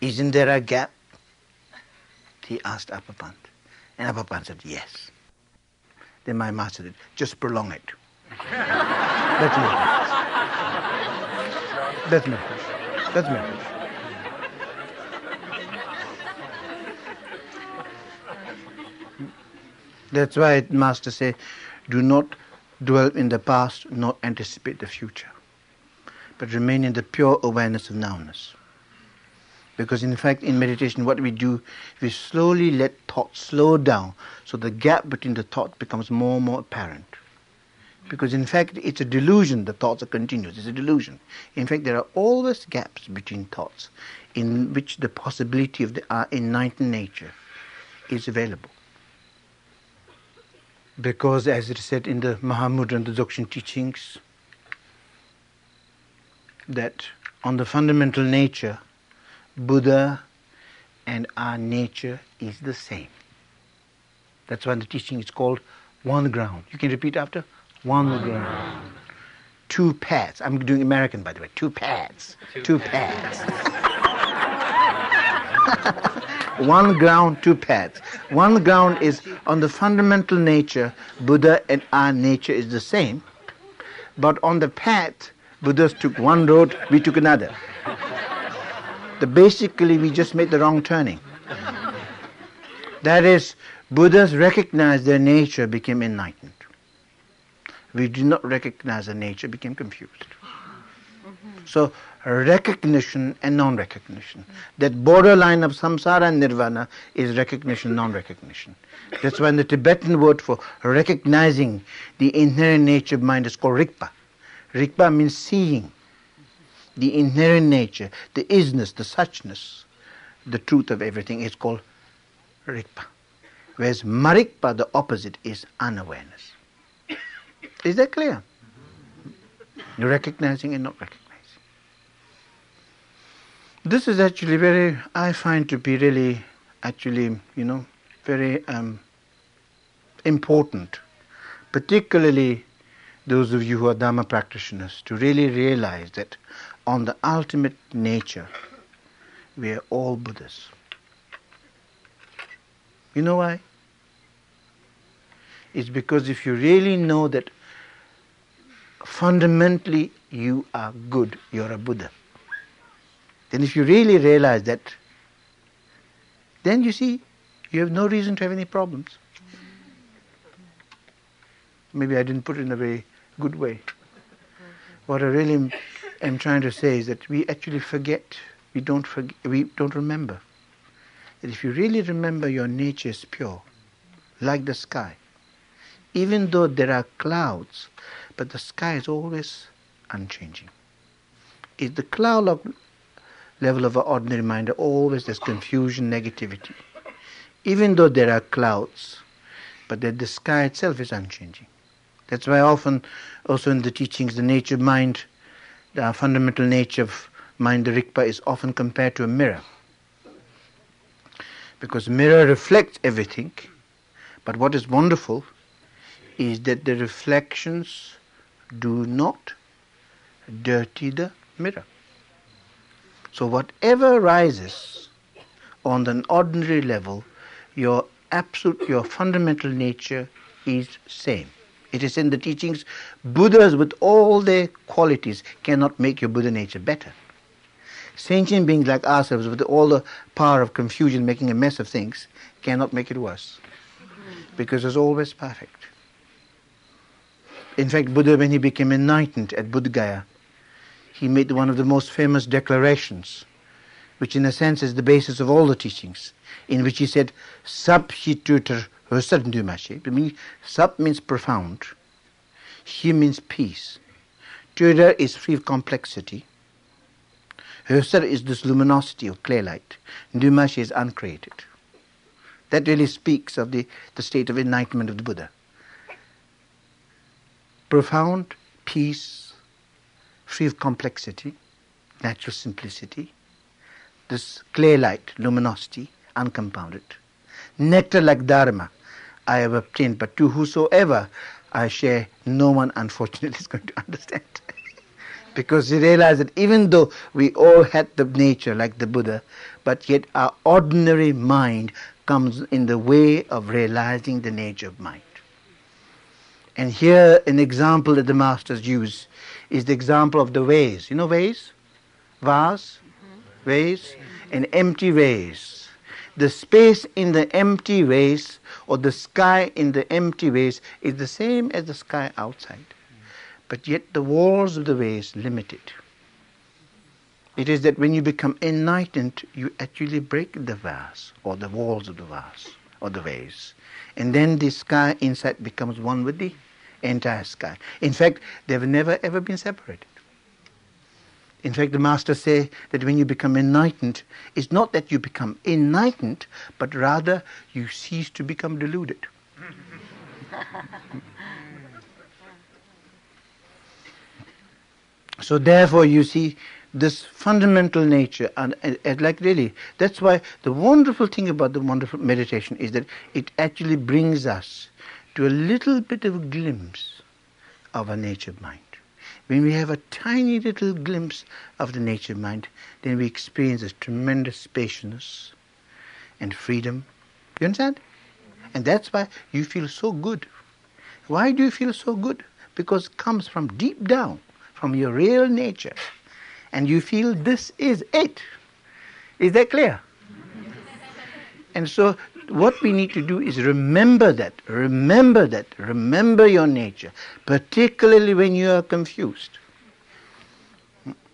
Isn't there a gap? He asked Apa Pant. And Apa Pant said, Yes. Then my master said, Just prolong it. That's me. That's me. That's me. That's why Master said, do not dwell in the past, nor anticipate the future but remain in the pure awareness of nowness. Because in fact, in meditation, what we do, we slowly let thought slow down, so the gap between the thought becomes more and more apparent. Because in fact, it's a delusion, the thoughts are continuous, it's a delusion. In fact, there are always gaps between thoughts in which the possibility of the uh, enlightened nature is available. Because, as it is said in the Mahamudra and the Dzogchen teachings, that on the fundamental nature, Buddha and our nature is the same. That's why the teaching is called one ground. You can repeat after? One, one ground. ground. Two paths. I'm doing American, by the way. Two paths. Two, two paths. (laughs) one ground, two paths. One ground is on the fundamental nature, Buddha and our nature is the same. But on the path, Buddhas took one road, we took another. The basically, we just made the wrong turning. That is, Buddhas recognized their nature, became enlightened. We did not recognize their nature, became confused. So, recognition and non recognition. That borderline of samsara and nirvana is recognition, non recognition. That's why the Tibetan word for recognizing the inherent nature of mind is called rigpa. Rigpa means seeing the inherent nature, the isness, the suchness, the truth of everything is called Rigpa. Whereas Marigpa, the opposite, is unawareness. Is that clear? You're recognizing and not recognizing. This is actually very, I find to be really, actually, you know, very um, important, particularly those of you who are Dharma practitioners to really realize that on the ultimate nature, we are all Buddhas. You know why? It's because if you really know that fundamentally you are good, you're a Buddha. Then if you really realize that, then you see you have no reason to have any problems. Maybe I didn't put it in a very good way. What I really am trying to say is that we actually forget, we don't forget, we don't remember. That if you really remember your nature is pure, like the sky, even though there are clouds, but the sky is always unchanging. Is the cloud level of an ordinary mind always there's confusion, negativity. Even though there are clouds, but that the sky itself is unchanging. That's why often also in the teachings the nature of mind, the fundamental nature of mind, the rigpa, is often compared to a mirror. Because mirror reflects everything, but what is wonderful is that the reflections do not dirty the mirror. So whatever rises on an ordinary level, your absolute, your fundamental nature is same. It is in the teachings, Buddhas with all their qualities cannot make your Buddha nature better. Sentient beings like ourselves with all the power of confusion making a mess of things cannot make it worse. Because it's always perfect. In fact, Buddha, when he became enlightened at Bodh Gaya, he made one of the most famous declarations, which in a sense is the basis of all the teachings, in which he said, Hi eh? tutor means Sap means profound, Hi means peace, Tutor is free of complexity, Höser is this luminosity of clear light, Dumashi is uncreated. That really speaks of the, the state of enlightenment of the Buddha. Profound peace, free of complexity, natural simplicity, this clear light, luminosity, uncompounded. Nectar like Dharma I have obtained, but to whosoever I share, no one unfortunately (laughs) is going to understand. because you realize that even though we all had the nature like the Buddha, but yet our ordinary mind comes in the way of realizing the nature of mind. And here, an example that the masters use is the example of the vase. You know vase? Vase? Mm-hmm. Vase? An empty vase. The space in the empty vase or the sky in the empty vase is the same as the sky outside. But yet the walls of the vase limit it. It is that when you become enlightened, you actually break the vase or the walls of the vase or the vase. And then the sky inside becomes one with the entire sky. In fact, they've never ever been separated. In fact, the masters say that when you become enlightened, it's not that you become enlightened, but rather you cease to become deluded. (laughs) so therefore, you see, this fundamental nature, and, and, and, like really, that's why the wonderful thing about the wonderful meditation is that it actually brings us to a little bit of a glimpse of a nature mind. When we have a tiny little glimpse of the nature mind, then we experience a tremendous spaciousness and freedom. You understand? And that's why you feel so good. Why do you feel so good? Because it comes from deep down, from your real nature and you feel this is it. Is that clear? And so, what we need to do is remember that, remember that, remember your nature, particularly when you are confused.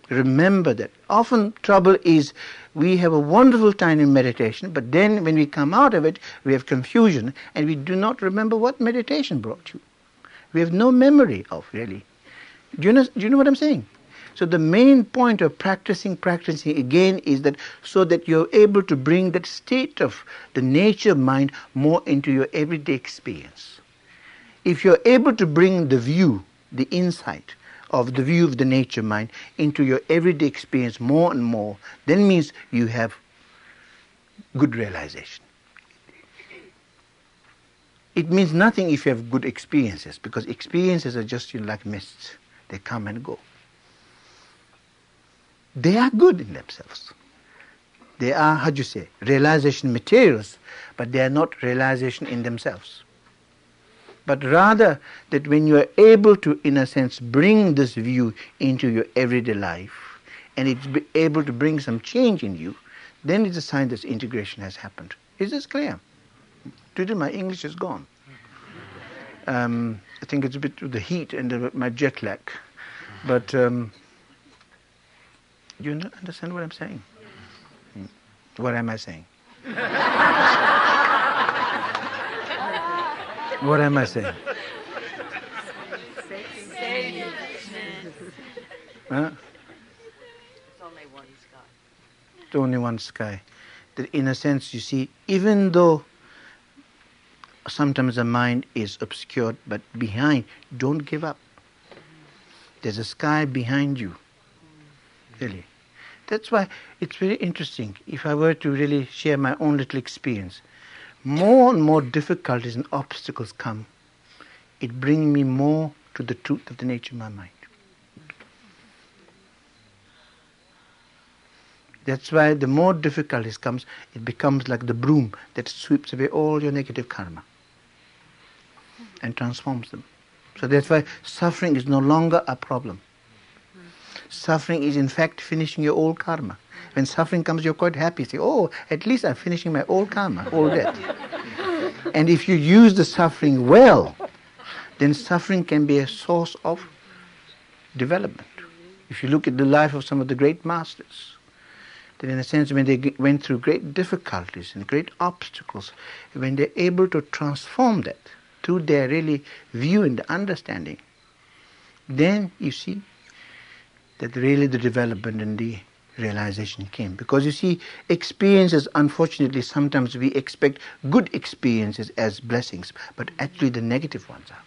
Remember that. Often, trouble is we have a wonderful time in meditation, but then when we come out of it, we have confusion and we do not remember what meditation brought you. We have no memory of really. Do you know, do you know what I'm saying? So the main point of practicing, practicing again is that so that you're able to bring that state of the nature of mind more into your everyday experience. If you're able to bring the view, the insight of the view of the nature mind into your everyday experience more and more, then means you have good realization. It means nothing if you have good experiences, because experiences are just you know, like mists. They come and go. They are good in themselves. They are, how do you say, realization materials, but they are not realization in themselves. but rather that when you are able to, in a sense, bring this view into your everyday life, and it's able to bring some change in you, then it's a sign that integration has happened. Is this clear? Today my English is gone. Um, I think it's a bit of the heat and the, my jet lag. But um, you understand what I'm saying? Hmm. What am I saying? what am I saying? Huh? It's only one sky. It's only one sky. That in a sense, you see, even though sometimes the mind is obscured, but behind, don't give up. There's a sky behind you. Really. That's why it's very interesting. If I were to really share my own little experience, more and more difficulties and obstacles come. It brings me more to the truth of the nature of my mind. That's why the more difficulties comes, it becomes like the broom that sweeps away all your negative karma and transforms them. So that's why suffering is no longer a problem. Suffering is in fact finishing your old karma. When suffering comes, you're quite happy. You say, oh, at least I'm finishing my old karma, all that. (laughs) and if you use the suffering well, then suffering can be a source of development. If you look at the life of some of the great masters, then in a sense when they went through great difficulties and great obstacles, when they're able to transform that, through their really view and understanding, then you see that really the development and the realization came. Because you see, experiences, unfortunately, sometimes we expect good experiences as blessings, but actually the negative ones are.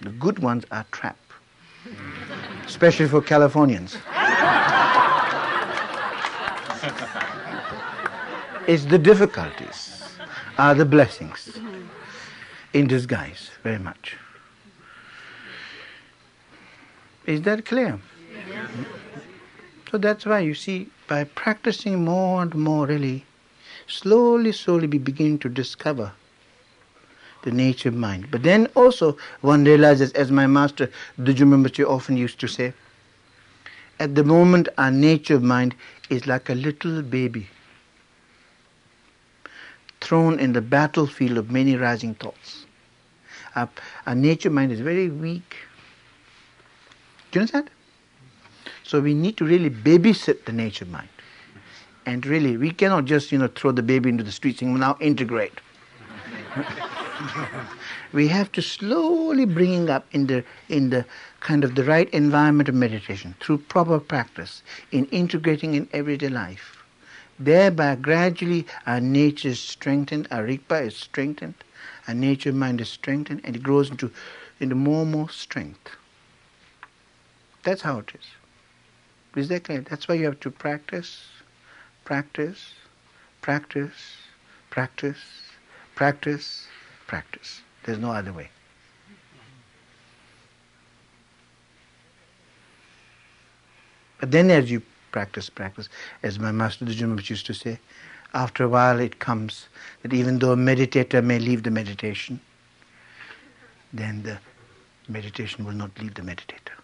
The good ones are trap, especially for Californians. it's the difficulties are the blessings in disguise, very much. Is that clear? Yeah. So that's why you see, by practicing more and more, really, slowly, slowly, we begin to discover the nature of mind. But then also, one realizes, as my master Dudjom Rinpoche often used to say, at the moment, our nature of mind is like a little baby thrown in the battlefield of many rising thoughts. Our, our nature mind is very weak. Do you understand? So we need to really babysit the nature mind. And really, we cannot just, you know, throw the baby into the street saying, now integrate. (laughs) we have to slowly bring up in the, in the kind of the right environment of meditation through proper practice in integrating in everyday life. Thereby, gradually, our nature is strengthened, our rigpa is strengthened, our nature mind is strengthened, and it grows into, into more and more strength. That's how it is. Is that clear? That's why you have to practice, practice, practice, practice, practice, practice. There's no other way. But then as you practice, practice. As my master Dudjom used to say, after a while it comes that even though a meditator may leave the meditation, then the meditation will not leave the meditator.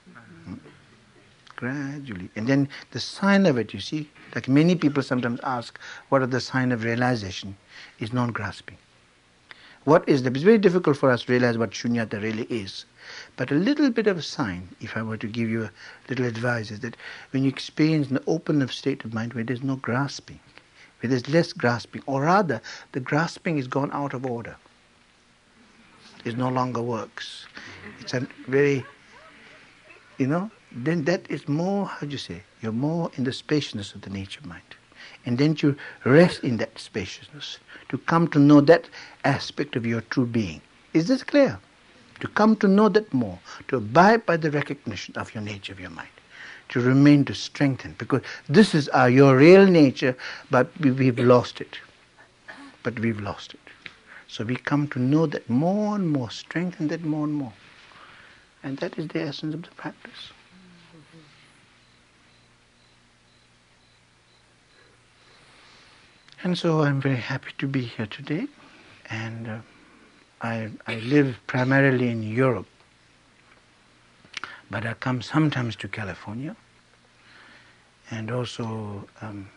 Gradually. And then the sign of it, you see, like many people sometimes ask, what are the sign of realization? Is non-grasping. What is the? It's very difficult for us to realize what shunyata really is. But a little bit of a sign, if I were to give you a little advice, is that when you experience an open state of mind where there's no grasping, where there's less grasping, or rather, the grasping is gone out of order. It no longer works. It's a very, you know, then that is more, how do you say, you're more in the spaciousness of the nature mind. And then you rest in that spaciousness to come to know that aspect of your true being. Is this clear? to come to know that more, to abide by the recognition of your nature of your mind, to remain to strengthen, because this is our, your real nature, but we, we've lost it. But we've lost it. So we come to know that more and more, strengthen that more and more. And that is the essence of the practice. And so I'm very happy to be here today. And uh, I, I live primarily in Europe, but I come sometimes to California. And also, um,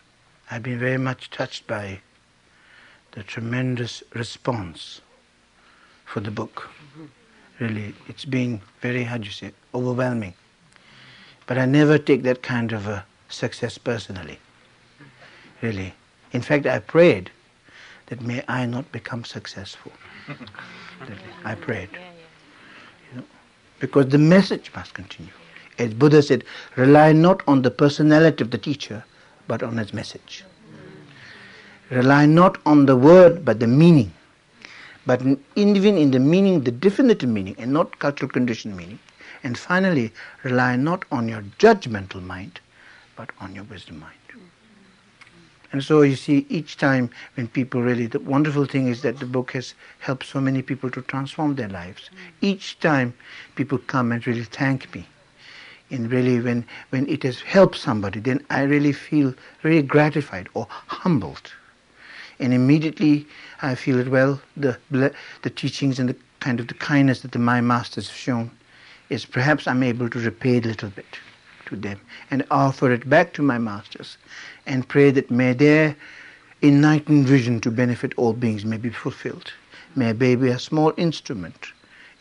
I've been very much touched by the tremendous response for the book. Really, it's been very, how do you say, overwhelming. But I never take that kind of a success personally. Really. In fact, I prayed that may I not become successful. (laughs) I prayed. You know, because the message must continue. As Buddha said, rely not on the personality of the teacher, but on his message. Rely not on the word, but the meaning. But even in the meaning, the definitive meaning, and not cultural conditioned meaning. And finally, rely not on your judgmental mind, but on your wisdom mind. And so you see, each time when people really, the wonderful thing is that the book has helped so many people to transform their lives. Each time people come and really thank me. And really, when, when it has helped somebody, then I really feel really gratified or humbled. And immediately I feel that, well, the, the teachings and the kind of the kindness that the, my masters have shown is perhaps I'm able to repay a little bit to them and offer it back to my masters and pray that may their enlightened vision to benefit all beings may be fulfilled. May I be a small instrument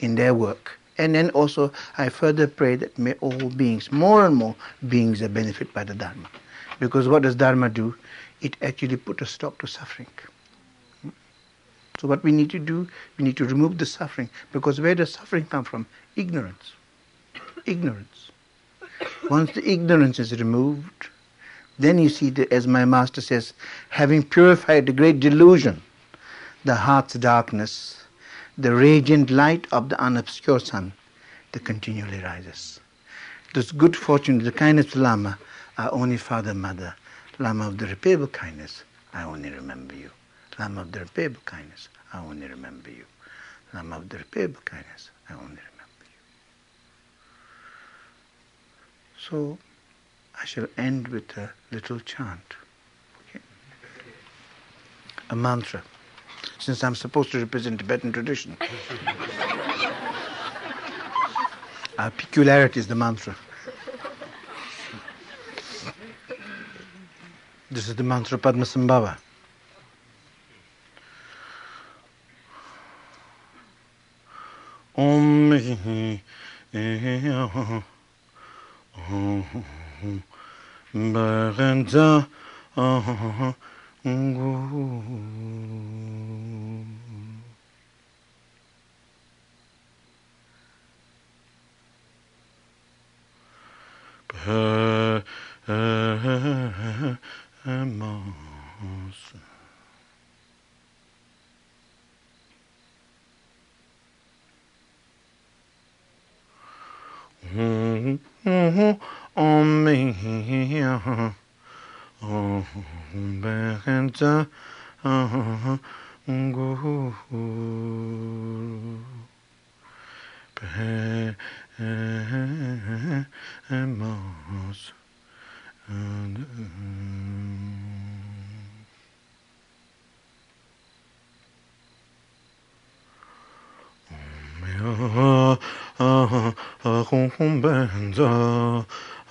in their work. And then also I further pray that may all beings, more and more beings are benefit by the Dharma. Because what does Dharma do? It actually put a stop to suffering. So what we need to do, we need to remove the suffering. Because where does suffering come from? Ignorance. Ignorance. Once the ignorance is removed, then you see, the, as my master says, having purified the great delusion, the heart's darkness, the radiant light of the unobscure sun, that continually rises. This good fortune, the kindness of Lama, are only father, mother. Lama of the repayable kindness, I only remember you. Lama of the repayable kindness, I only remember you. Lama of the repayable kindness, I only remember So I shall end with a little chant. Okay? A mantra. Since I'm supposed to represent Tibetan tradition. (laughs) Our peculiarity is the mantra. This is the mantra Padmasambhava. Om eh, eh, oh, oh, oh. Barenza Mm-hmm. on me. Oh, oh, go. Pemos, and. Oh, ah, ah, hum, benza,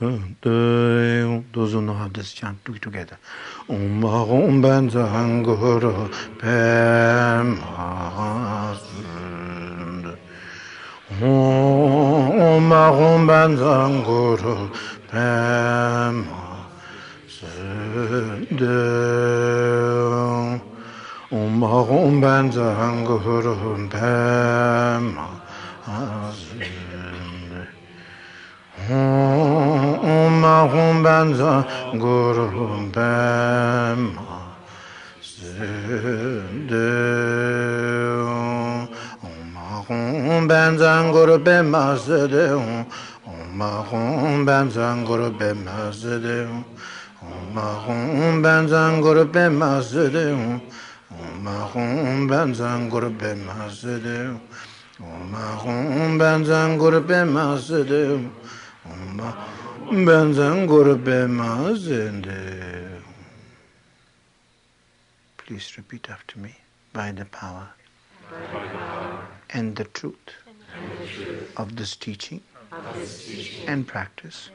dozu no habdes chan tuk together um ba um ban za hang gor pem has um ba um ban za hang gor pem de um ba um ban za hang gor pem has ماهم بنزا گروه به ما زده ماهم بنزن گروه به ما زده ماهم بنزن گروه به ما زده ماهم بنزن گروه به ما زده ماهم بنزن گروه به ما زده ماهم بنزن گروه به ما زده ماهم guru be de hum Please repeat after me by the power and the truth of this teaching and practice.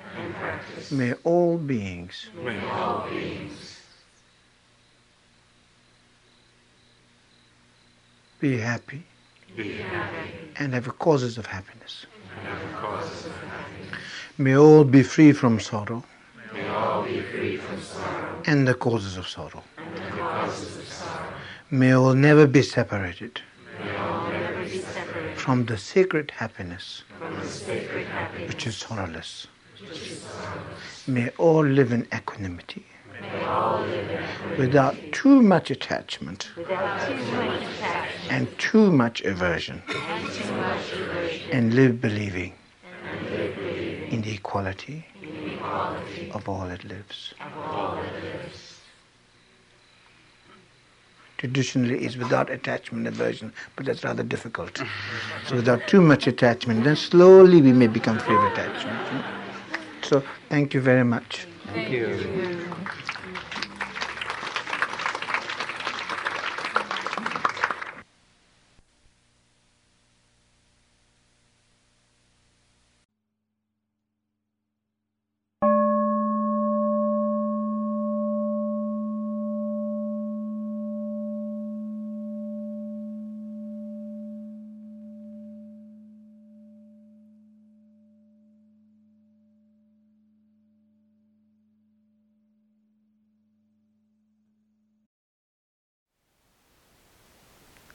May all beings be happy and have causes of happiness. May all be free from sorrow. And the causes of sorrow. May all never be separated. From the sacred happiness. Which is sorrowless. May all live in equanimity. Without too much attachment. And too much aversion. And live believing in the equality of all that lives. Traditionally, it's without attachment aversion, but that's rather difficult. So, without too much attachment, then slowly we may become free of attachment. So, thank you very much. Thank you.